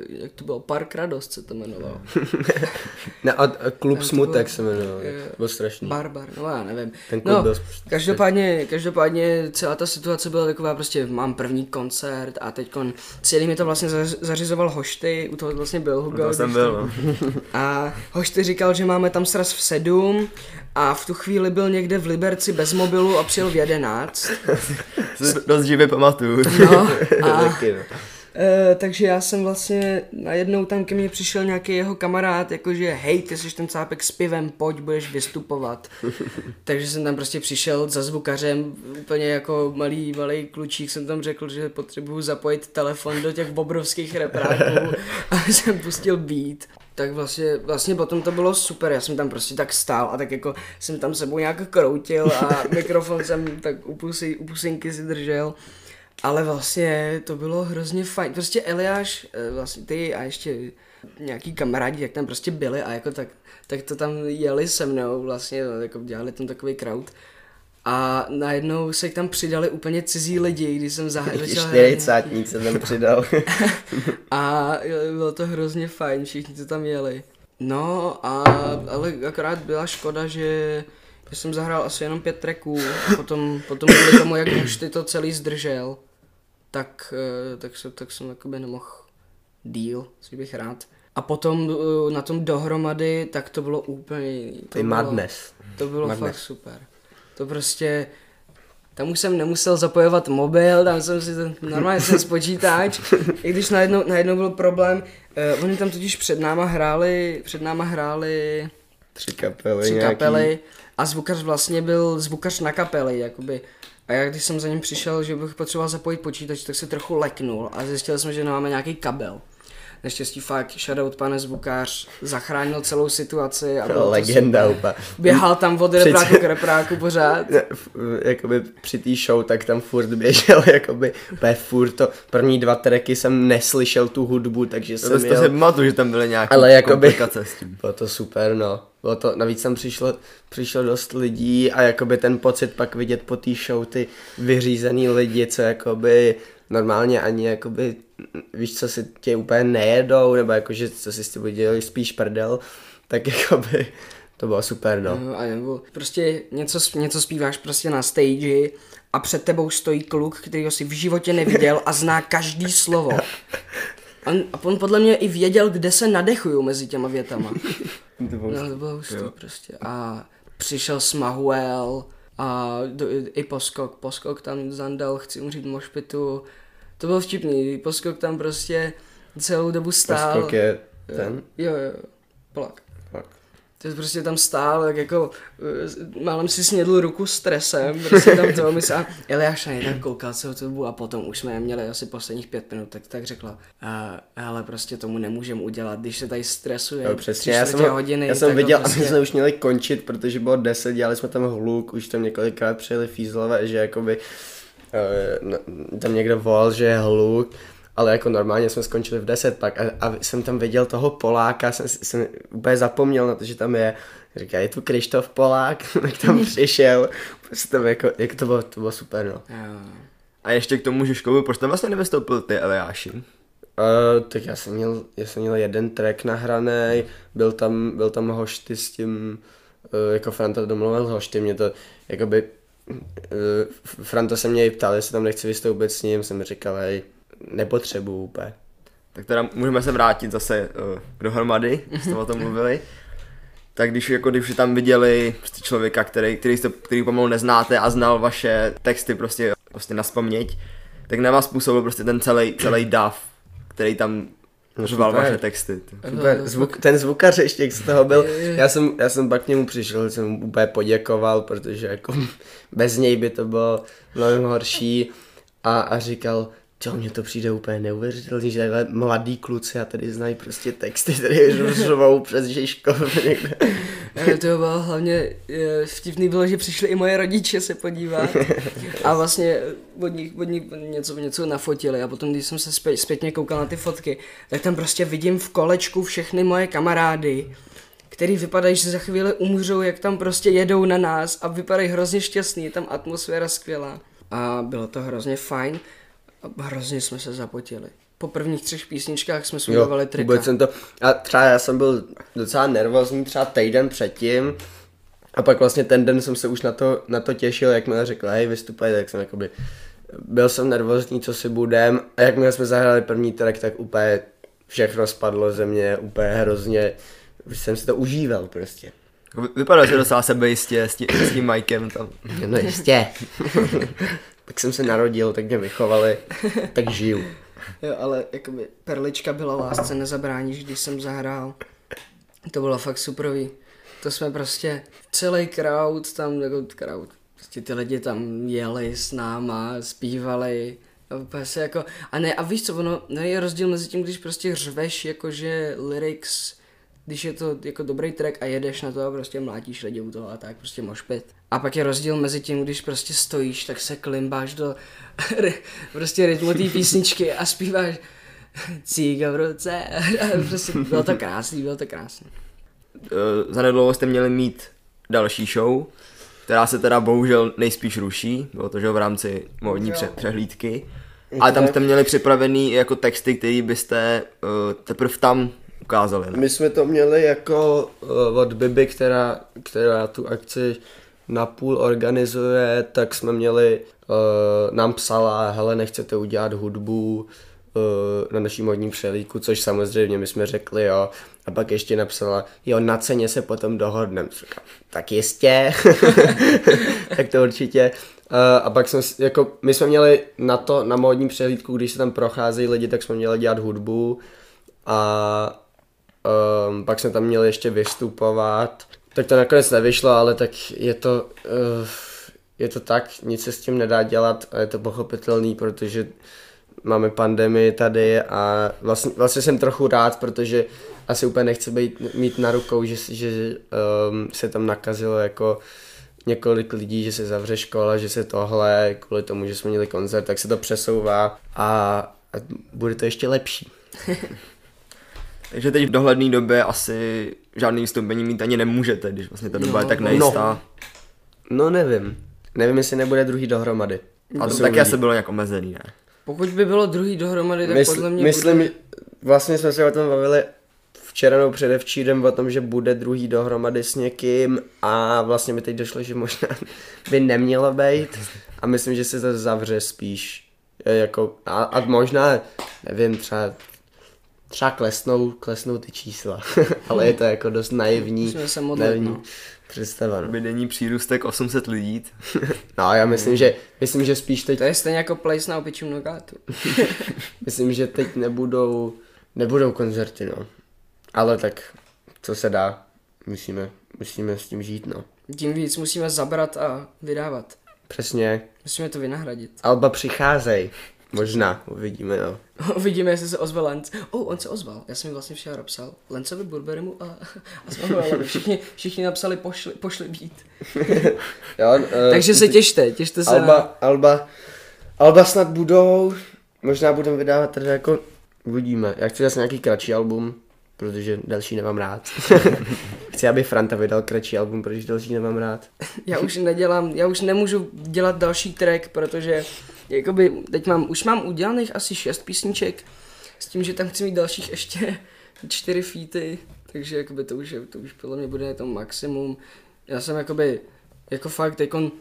jak to bylo, Park Radost se to jmenovalo. Ne, a, a klub Smutek se jmenoval, je- byl strašný. Barbar, no já nevím. Ten klub no, byl sp- každopádně, každopádně celá ta situace byla taková prostě, mám první koncert a teď celý mi to vlastně zař- zařizoval Hošty, u toho vlastně byl Hugo. To jsem byl, tam- no. A Hošty říkal, že máme tam sraz v sedm a v tu chvíli byl někde v Liberci bez mobilu a přijel v jedenáct. Si dost živě pamatuju. No, a, e, takže já jsem vlastně najednou tam ke mně přišel nějaký jeho kamarád, jakože hej, ty jsi ten cápek s pivem, pojď, budeš vystupovat. takže jsem tam prostě přišel za zvukařem, úplně jako malý, malý klučík jsem tam řekl, že potřebuju zapojit telefon do těch obrovských repráků a jsem pustil beat. Tak vlastně, vlastně potom to bylo super, já jsem tam prostě tak stál a tak jako jsem tam sebou nějak kroutil a mikrofon jsem tak u, pusy, u pusinky si držel. Ale vlastně to bylo hrozně fajn. Prostě Eliáš, eh, vlastně ty a ještě nějaký kamarádi, jak tam prostě byli a jako tak, tak to tam jeli se mnou vlastně, no, jako dělali tam takový crowd. A najednou se tam přidali úplně cizí lidi, když jsem zah- Ti začal hrát. čtyřicátník se tam přidal. A bylo to hrozně fajn, všichni to tam jeli. No, a, ale akorát byla škoda, že, že jsem zahrál asi jenom pět tracků a potom, potom kvůli tomu, jak už ty to celý zdržel, tak, eh, tak, se, tak jsem jakoby nemohl díl, což bych rád. A potom eh, na tom dohromady, tak to bylo úplně jiný. To Ty bylo, madness. To bylo Madness. fakt super. To prostě, tam už jsem nemusel zapojovat mobil, tam jsem si ten, normálně jsem spočítač, i když najednou, najednou byl problém, uh, oni tam totiž před náma hráli, před náma hráli Tři kapely tři nějaký. kapely a zvukař vlastně byl zvukař na kapely, jakoby. A já když jsem za ním přišel, že bych potřeboval zapojit počítač, tak se trochu leknul a zjistil jsem, že nemáme nějaký kabel. Naštěstí fakt shoutout pane zvukář zachránil celou situaci a bylo to Legenda super. úplně. Běhal tam od repráku k repráku pořád. Ne, f- jakoby při té show, tak tam furt běžel, jakoby, úplně furt to, první dva tracky jsem neslyšel tu hudbu, takže To, jsem to jel, si pamatuju, že tam byly nějaké Ale jakoby- komplikace s tím. bylo to super, no. Bylo to, navíc tam přišlo, přišlo dost lidí a jakoby ten pocit pak vidět po té show ty vyřízený lidi, co jakoby normálně ani jakoby, víš co si tě úplně nejedou, nebo jakože co si s tebou dělali spíš prdel, tak jakoby to bylo super, no. No, a nebo prostě něco, něco zpíváš prostě na stage a před tebou stojí kluk, kterýho si v životě neviděl a zná každý slovo. On, a on podle mě i věděl, kde se nadechuju mezi těma větama. To bylo No, to bylo hustý prostě. A přišel Smahuel a do, i poskok. Poskok tam zandal, chci umřít v mošpitu. To bylo vtipný. Poskok tam prostě celou dobu stál. Poskok je ten, Jo, jo, jo. Polak. Ty jsi prostě tam stál, tak jako eh, málem si snědl ruku stresem, prostě tam to mysl a Eliáš na tak koukal celou tu dobu a potom už jsme měli asi posledních pět minut, tak, tak řekla, uh, ale prostě tomu nemůžeme udělat, když se tady stresuje tři přesně, já jsem, hodiny, já jsem viděl, prostě... a my jsme už měli končit, protože bylo 10, dělali jsme tam hluk, už tam několikrát přijeli fízlové, že jakoby eh, no, tam někdo volal, že je hluk, ale jako normálně jsme skončili v 10 pak a, a jsem tam viděl toho Poláka, jsem, jsem úplně zapomněl na to, že tam je, říká, je tu Krištof Polák, tak tam přišel, prostě tam jako, jak to bylo, to bylo super, no. A ještě k tomu Žižkovu, proč tam vlastně nevystoupil ty Eliáši? Uh, tak já jsem měl, já jsem měl jeden track nahraný, byl tam, byl tam hošty s tím, uh, jako Franta domluvil s hošty, mě to, jakoby, uh, Franta se mě i ptal, jestli tam nechci vystoupit s ním, jsem říkal, hej, nepotřebuju úplně. Tak teda můžeme se vrátit zase uh, dohromady, jste o tom mluvili. Tak když, jako, když tam viděli prostě člověka, který, který, jste, který pomalu neznáte a znal vaše texty prostě, prostě na vzpomněť, tak na vás působil prostě ten celý, celý dav, který tam řval super. vaše texty. ty. Super, zvuk, ten zvukař ještě, jak z toho byl, já jsem, já jsem pak k němu přišel, jsem mu úplně poděkoval, protože jako bez něj by to bylo mnohem horší a, a říkal, čo, mně to přijde úplně neuvěřitelný, že takhle mladý kluci a tady znají prostě texty, tady řvou přes Žižkov někde. To bylo hlavně vtipný bylo, že přišli i moje rodiče se podívat a vlastně od nich, od nich něco, něco nafotili a potom, když jsem se zpět, zpětně koukal na ty fotky, tak tam prostě vidím v kolečku všechny moje kamarády, který vypadají, že za chvíli umřou, jak tam prostě jedou na nás a vypadají hrozně šťastný, je tam atmosféra skvělá. A bylo to hrozně fajn hrozně jsme se zapotili. Po prvních třech písničkách jsme sundovali trika. vůbec jsem to, a třeba já jsem byl docela nervózní třeba týden předtím a pak vlastně ten den jsem se už na to, na to těšil, jak mi řekl, hej, vystupaj, tak jsem jakoby, byl jsem nervózní, co si budem a jakmile jsme zahráli první track, tak úplně všechno spadlo ze mě, úplně hrozně, jsem si to užíval prostě. Vy- Vypadá, že docela sebejistě s tím, s tím Mikem tam. No jistě. tak jsem se narodil, tak mě vychovali, tak žiju. Jo, ale jakoby perlička byla lásce nezabráníš, když jsem zahrál. To bylo fakt superový. To jsme prostě, celý crowd tam, jako crowd, prostě ty lidi tam jeli s náma, zpívali. Se jako, a ne, a víš co, ono, no je rozdíl mezi tím, když prostě řveš jakože lyrics, když je to jako dobrý track a jedeš na to a prostě mlátíš lidi u toho a tak prostě mošpit. A pak je rozdíl mezi tím, když prostě stojíš, tak se klimbáš do prostě rytmu té písničky a zpíváš cíga v ruce. A prostě bylo to krásný, bylo to krásný. Uh, zanedlouho jste měli mít další show, která se teda bohužel nejspíš ruší, bylo to že v rámci módní pře- přehlídky. Ale tam jste měli připravený jako texty, který byste uh, teprve tam ukázali. Ne? My jsme to měli jako uh, od Bibi, která, která tu akci napůl organizuje, tak jsme měli, uh, nám psala, hele, nechcete udělat hudbu uh, na naší modní přelíku, což samozřejmě my jsme řekli, jo. A pak ještě napsala, jo, na ceně se potom dohodneme. Říkám, Tak jistě, tak to určitě. Uh, a pak jsme, jako, my jsme měli na to, na módní přehlídku, když se tam procházejí lidi, tak jsme měli dělat hudbu a um, pak jsme tam měli ještě vystupovat. Tak to nakonec nevyšlo, ale tak je to, uh, je to tak, nic se s tím nedá dělat a je to pochopitelný, protože máme pandemii tady a vlastně, vlastně jsem trochu rád, protože asi úplně nechci být, mít na rukou, že, že um, se tam nakazilo jako několik lidí, že se zavře škola, že se tohle, kvůli tomu, že jsme měli koncert, tak se to přesouvá a, a bude to ještě lepší. Takže teď v dohledné době asi žádný vystoupení mít ani nemůžete, když vlastně ta doba No, je tak no. nejistá. No nevím. Nevím, jestli nebude druhý dohromady. A to se taky asi bylo nějak omezený, ne? Pokud by bylo druhý dohromady, tak Mysl, podle mě myslím, bude... vlastně jsme se o tom bavili včera nebo předevčírem o tom, že bude druhý dohromady s někým a vlastně mi teď došlo, že možná by nemělo být a myslím, že se to zavře spíš e, jako a, a možná, nevím, třeba třeba klesnou, klesnou ty čísla, ale je to jako dost naivní, Musíme se modlit, naivní no. představa. No. By denní přírůstek 800 lidí. no já myslím, že, myslím, že spíš teď To je stejně jako place na opičím nogátu. Myslím, že teď nebudou, nebudou koncerty, no. Ale tak, co se dá, musíme, musíme s tím žít, no. Tím víc musíme zabrat a vydávat. Přesně. Musíme to vynahradit. Alba přicházej. Možná, uvidíme, no. Uvidíme, jestli se ozve Lenc. Oh, on se ozval. Já jsem mi vlastně včera napsal Lencovi Burberrymu a, a. Všichni, všichni napsali pošli, pošli být. Jo, uh, Takže se těšte, těšte se Alba, na... Alba, Alba snad budou, možná budeme vydávat tady jako, uvidíme. Já chci zase nějaký kratší album, protože další nemám rád. chci, aby Franta vydal kratší album, protože další nemám rád. Já už nedělám, já už nemůžu dělat další track, protože jakoby teď mám, už mám udělaných asi šest písniček, s tím, že tam chci mít dalších ještě čtyři feety, takže jakoby to už, je, to už podle mě bude to maximum. Já jsem jakoby, jako fakt, teďkon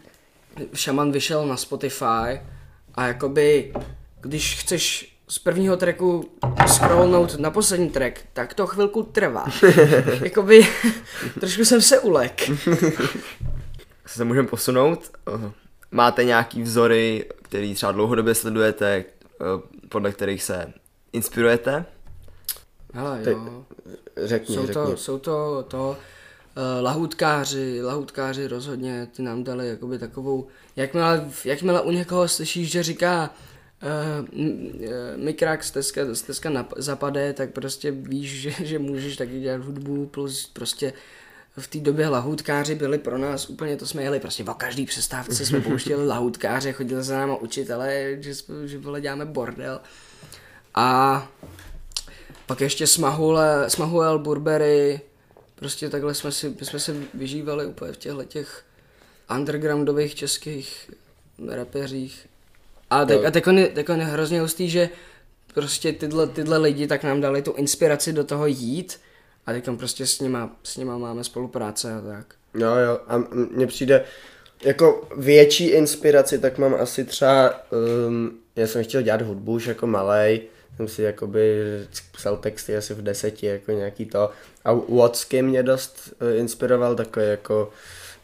Šaman vyšel na Spotify a jakoby, když chceš z prvního tracku scrollnout na poslední track, tak to chvilku trvá. jakoby, trošku jsem se ulek. Se můžeme posunout. Máte nějaký vzory, který třeba dlouhodobě sledujete, eh, podle kterých se inspirujete? Hele, jo. Řekni, Jsou řekni. to, jsou to, to uh, lahůdkáři, lahůdkáři rozhodně ty nám dali jakoby takovou, jakmile, jakmile u někoho slyšíš, že říká uh, mikrák stezka, stezka nap, zapade, tak prostě víš, že, že můžeš taky dělat hudbu, plus prostě v té době lahůdkáři byli pro nás úplně, to jsme jeli prostě o každý přestávce jsme pouštěli lahůdkáře, chodili za náma učitelé, že, že vole děláme bordel. A pak ještě Smahule, Smahuel, Burberry, prostě takhle jsme si, jsme se vyžívali úplně v těchto těch undergroundových českých rapeřích. A, teď, a teď, je, teď je hrozně hustý, že prostě tyhle, tyhle lidi tak nám dali tu inspiraci do toho jít a teď prostě s nima, s nima máme spolupráce a tak. Jo, jo, a mně přijde, jako větší inspiraci, tak mám asi třeba, um, já jsem chtěl dělat hudbu už jako malej, jsem si jakoby psal texty asi v deseti, jako nějaký to. A Watsky mě dost uh, inspiroval, takový jako,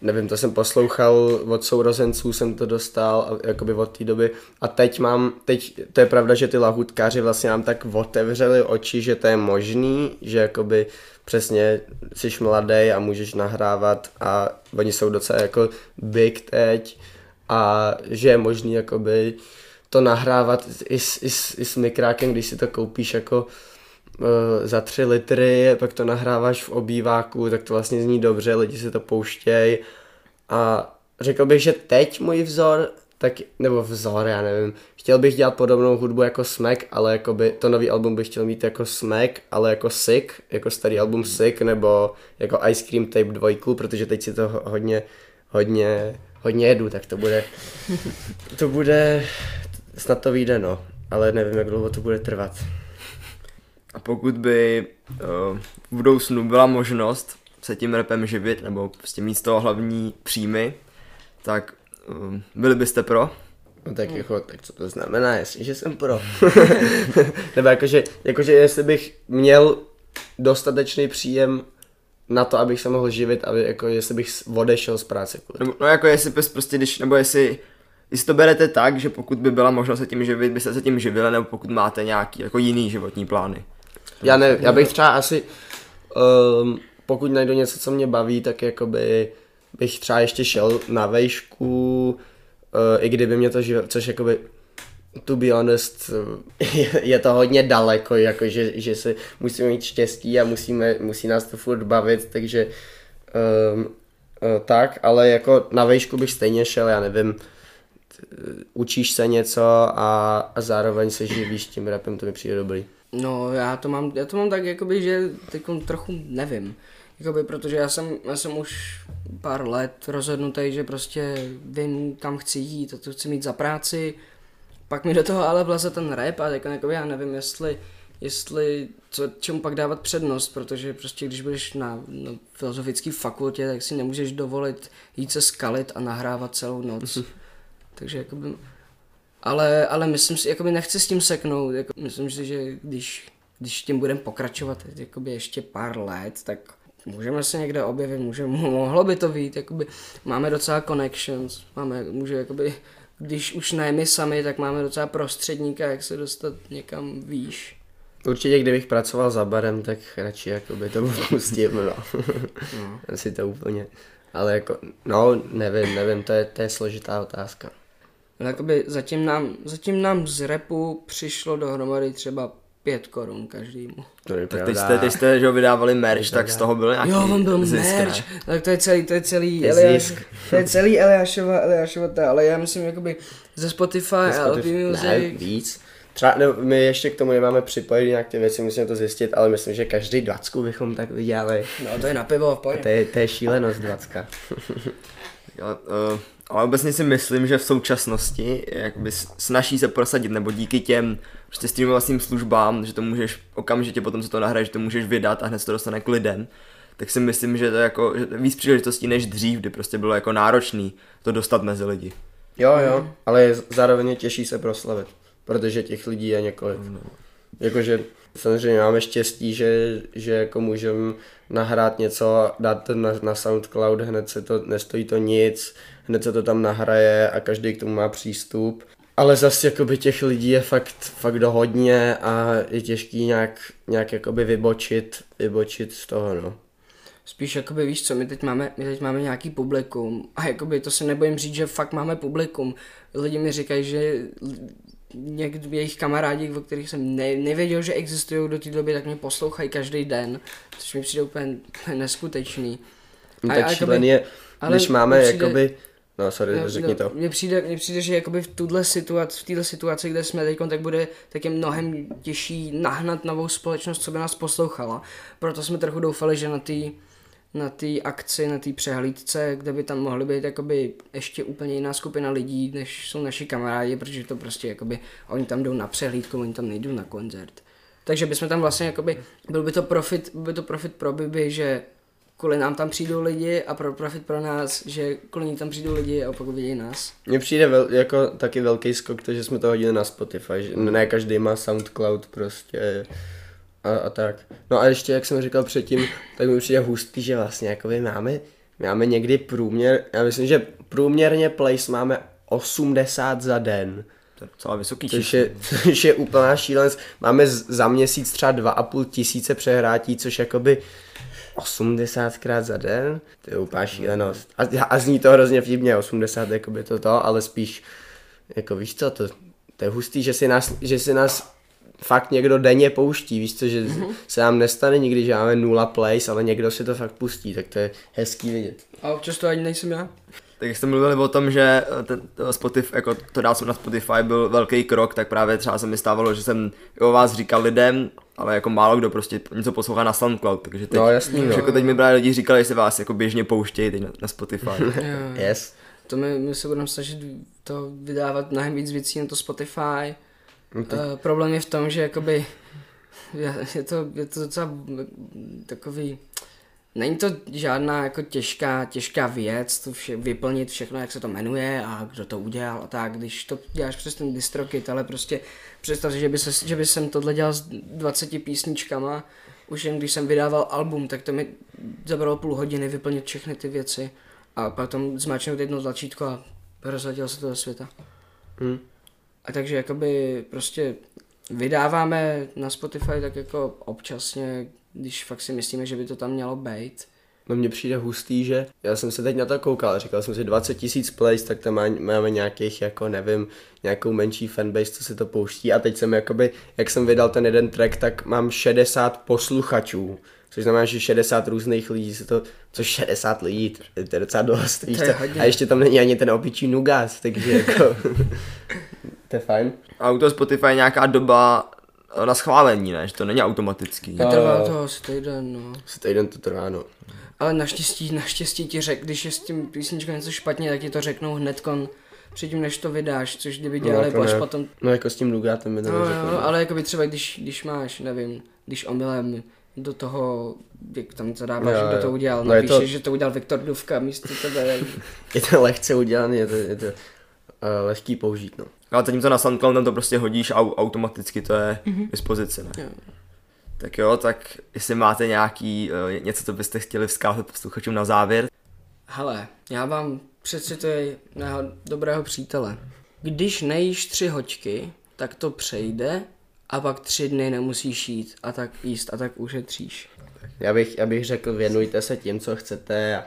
nevím, to jsem poslouchal, od sourozenců jsem to dostal, a, jakoby od té doby. A teď mám, teď, to je pravda, že ty lahutkáři vlastně nám tak otevřeli oči, že to je možný, že jakoby přesně jsi mladý a můžeš nahrávat a oni jsou docela jako big teď a že je možný jakoby to nahrávat i s, i s, i s mikrákem, když si to koupíš jako za tři litry, pak to nahráváš v obýváku, tak to vlastně zní dobře, lidi si to pouštějí a řekl bych, že teď můj vzor, tak, nebo vzor, já nevím, chtěl bych dělat podobnou hudbu jako Smack, ale jakoby to nový album bych chtěl mít jako Smack, ale jako Sick, jako starý album Sick, nebo jako Ice Cream Tape 2, protože teď si to ho- hodně, hodně, hodně jedu, tak to bude, to bude, snad to vyjde, no, ale nevím, jak dlouho to bude trvat. A pokud by uh, v budoucnu byla možnost se tím repem živit, nebo prostě mít z toho hlavní příjmy, tak uh, byli byste pro? No tak jako, tak co to znamená, jestli, že jsem pro. Nebo jakože, jakože jestli bych měl dostatečný příjem na to, abych se mohl živit, aby jako jestli bych odešel z práce. kvůli. Nebo, no jako jestli bys prostě, když, nebo jestli, jestli to berete tak, že pokud by byla možnost se tím živit, byste se tím živili, nebo pokud máte nějaký jako jiný životní plány. Já ne, já bych třeba asi, um, pokud najdu něco, co mě baví, tak jakoby bych třeba ještě šel na vejšku, uh, i kdyby mě to živilo, což jakoby to be honest, je, je to hodně daleko, jako že, že si musíme mít štěstí a musíme, musí nás to furt bavit, takže um, uh, tak, ale jako na vejšku bych stejně šel, já nevím, učíš se něco a, a zároveň se živíš tím rapem, to mi přijde dobrý. No, já to mám, já to mám tak, jakoby, že teď trochu nevím. Jakoby, protože já jsem, já jsem už pár let rozhodnutý, že prostě vím, kam chci jít a to chci mít za práci. Pak mi do toho ale vleze ten rap a tak jakoby, já nevím, jestli, jestli co, čemu pak dávat přednost, protože prostě když budeš na, na filozofické fakultě, tak si nemůžeš dovolit jít se skalit a nahrávat celou noc. Takže jakoby, ale, ale myslím si, jakoby nechci s tím seknout, jako, myslím si, že když, když tím budeme pokračovat jakoby ještě pár let, tak můžeme se někde objevit, může, mohlo by to být, jakoby máme docela connections, máme, může jakoby, když už ne my sami, tak máme docela prostředníka, jak se dostat někam výš. Určitě, kdybych pracoval za barem, tak radši jakoby to pustím, no. Asi to úplně. Ale jako, no, nevím, nevím, to je, to je složitá otázka. Ale jakoby zatím nám, zatím nám z repu přišlo dohromady třeba pět korun každému. To je Tak teď pravda. jste, teď jste že ho vydávali merch, tak z toho byl nějaký Jo, on byl zisk, ne? merch, tak to je celý, to je celý To je Eliáš, to je celý Eliášova, Eliášova ta, ale já myslím jakoby ze Spotify, a LP Spotify- Music, Ne, víc. Třeba, no, my ještě k tomu nemáme připojit nějak ty věci, musíme to zjistit, ale myslím, že každý dvacku bychom tak vydělali. no to je na pivo, v To je, to je šílenost dvacka. Já, uh, ale obecně si myslím, že v současnosti jakoby s- snaží se prosadit, nebo díky těm prostě streamovacím službám, že to můžeš okamžitě potom, co to nahraješ, že to můžeš vydat a hned se to dostane k lidem, tak si myslím, že to je jako že to je víc příležitostí než dřív, kdy prostě bylo jako náročný to dostat mezi lidi. Jo, jo, ale je, zároveň je těžší se proslavit, protože těch lidí je několik. Jakože samozřejmě máme štěstí, že, že jako můžeme nahrát něco, dát to na, na Soundcloud, hned se to, nestojí to nic, hned se to tam nahraje a každý k tomu má přístup. Ale zase jakoby těch lidí je fakt, fakt hodně a je těžký nějak, nějak jakoby vybočit, vybočit z toho, no. Spíš jakoby víš co, my teď máme, my teď máme nějaký publikum a jakoby to se nebojím říct, že fakt máme publikum. Lidi mi říkají, že někdo jejich kamarádi, o kterých jsem ne, nevěděl, že existují do té doby, tak mě poslouchají každý den, což mi přijde úplně neskutečný. No, A tak šílený je, když máme přijde- jakoby, no sorry, No, řekni no, to. Mně přijde, mně přijde, že jakoby v tuhle situaci, v této situaci, kde jsme teď, tak bude tak je mnohem těžší nahnat novou společnost, co by nás poslouchala. Proto jsme trochu doufali, že na té na té akci, na té přehlídce, kde by tam mohly být jakoby ještě úplně jiná skupina lidí, než jsou naši kamarádi, protože to prostě jakoby, oni tam jdou na přehlídku, oni tam nejdou na koncert. Takže bychom tam vlastně jakoby, byl by to profit, by to profit pro Bibi, že kvůli nám tam přijdou lidi a pro profit pro nás, že kvůli ní tam přijdou lidi a opak vidějí nás. Mně přijde vel, jako taky velký skok to, že jsme to hodili na Spotify, že ne každý má Soundcloud prostě a, a tak. No a ještě, jak jsem říkal předtím, tak mi přijde hustý, že vlastně jakoby máme, máme někdy průměr, já myslím, že průměrně place máme 80 za den. To je docela vysoký Což číslo. je, což je úplná šílenst. Máme za měsíc třeba 2,5 tisíce přehrátí, což jakoby 80 krát za den, to je úplná šílenost. A, a zní to hrozně vtipně, 80 jakoby to to, ale spíš, jako víš co, to, to je hustý, že si nás, že si nás fakt někdo denně pouští, víš co, že se nám nestane nikdy, že máme nula plays, ale někdo si to fakt pustí, tak to je hezký vidět. A občas to ani nejsem já. Tak jste mluvili o tom, že eh, ten to Spotify, jako to dát na Spotify byl velký krok, tak právě třeba se mi stávalo, že jsem o vás říkal lidem, ale jako málo kdo prostě něco poslouchá na SoundCloud, takže teď, No, jasný, už no. jako teď mi právě lidi říkali, že se vás jako běžně pouštějí teď na, na Spotify. Yes. To my, my se budeme snažit to vydávat mnohem víc věcí na to Spotify. Uh, problém je v tom, že jakoby je je to, je to docela takový Není to žádná jako těžká, těžká věc, to vše, vyplnit všechno, jak se to jmenuje a kdo to udělal a tak, když to děláš přes ten distrokit, ale prostě představ si, že by, se, že by jsem tohle dělal s 20 písničkama, už jen když jsem vydával album, tak to mi zabralo půl hodiny vyplnit všechny ty věci a potom zmáčknout jedno tlačítko a rozletěl se to do světa. Hm. A takže jakoby prostě vydáváme na Spotify tak jako občasně, když fakt si myslíme, že by to tam mělo být. No mně přijde hustý, že já jsem se teď na to koukal, říkal jsem si 20 tisíc plays, tak tam má, máme nějakých, jako nevím, nějakou menší fanbase, co se to pouští a teď jsem jakoby, jak jsem vydal ten jeden track, tak mám 60 posluchačů, což znamená, že 60 různých lidí se to, což 60 lidí, to je- docela dost, víš To je co? a ještě tam není ani ten opičí nugas, takže jako, to je fajn. A u toho Spotify je nějaká doba eh, na schválení, ne? Že to není automatický. Jo. Trvalo to asi týden, no. Asi týden to trvá, no. Ale naštěstí, naštěstí ti řek, když je s tím písničkou něco špatně, tak ti to řeknou hnedkon předtím, než to vydáš, což kdyby dělali to no, až ne. potom. No jako s tím nugátem mi to No, neřekl. no, ale jakoby třeba když, když máš, nevím, když omylem do toho, jak tam zadáváš, Jo, kdo to udělal, No je napíšeš, to- že to udělal Viktor Duvka místo tebe. Je to lehce udělané, je to, je to uh, lehký použít, no. Ale zatímco na SoundCloud tam to prostě hodíš a au- automaticky to je k dispozici, ne? Jo. Tak jo, tak jestli máte nějaký, uh, něco, co byste chtěli vzkázat posluchačům na závěr, Hele, já vám přecituji mého dobrého přítele. Když nejíš tři hoďky, tak to přejde a pak tři dny nemusíš jít a tak jíst a tak ušetříš. Já bych, já bych řekl, věnujte se tím, co chcete a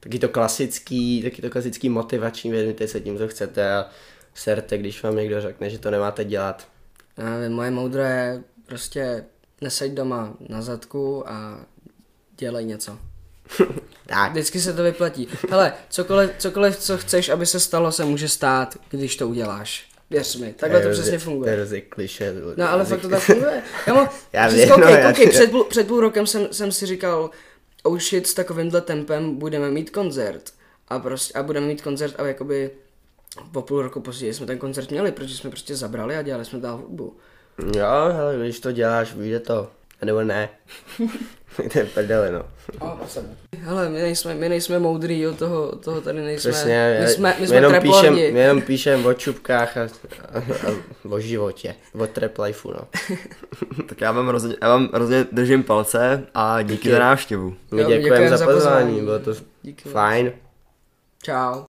taky to klasický, taky to klasický motivační, věnujte se tím, co chcete a serte, když vám někdo řekne, že to nemáte dělat. Já nevím, moje moudro je prostě neseď doma na zadku a dělej něco. Tak, Vždycky se to vyplatí. Hele, cokoliv, cokoliv, co chceš, aby se stalo, se může stát, když to uděláš. Věř mi, takhle to přesně funguje. To je kliše. No ale fakt to tak funguje. Kamo, Já vím, koukej, no, já- koukej, před, půl, před půl rokem jsem, jsem si říkal, oh shit, s takovýmhle tempem budeme mít koncert. A, prostě, a budeme mít koncert a jakoby po půl roku později jsme ten koncert měli, protože jsme prostě zabrali a dělali jsme dál hudbu. Jo, hele, když to děláš, vyjde to. A nebo ne. to je prdele, no. Hele, my nejsme, my nejsme moudrý, od toho, toho tady nejsme. Přesně, my jsme, my my jsme jenom píšem, my jenom píšem o čupkách a, a, a o životě, o trap lifeu, no. tak já vám hrozně, já vám hrozně držím palce a díky Díky. za návštěvu. My Jo, děkujeme děkujeme za pozvání. bylo to Díky. fajn. Čau.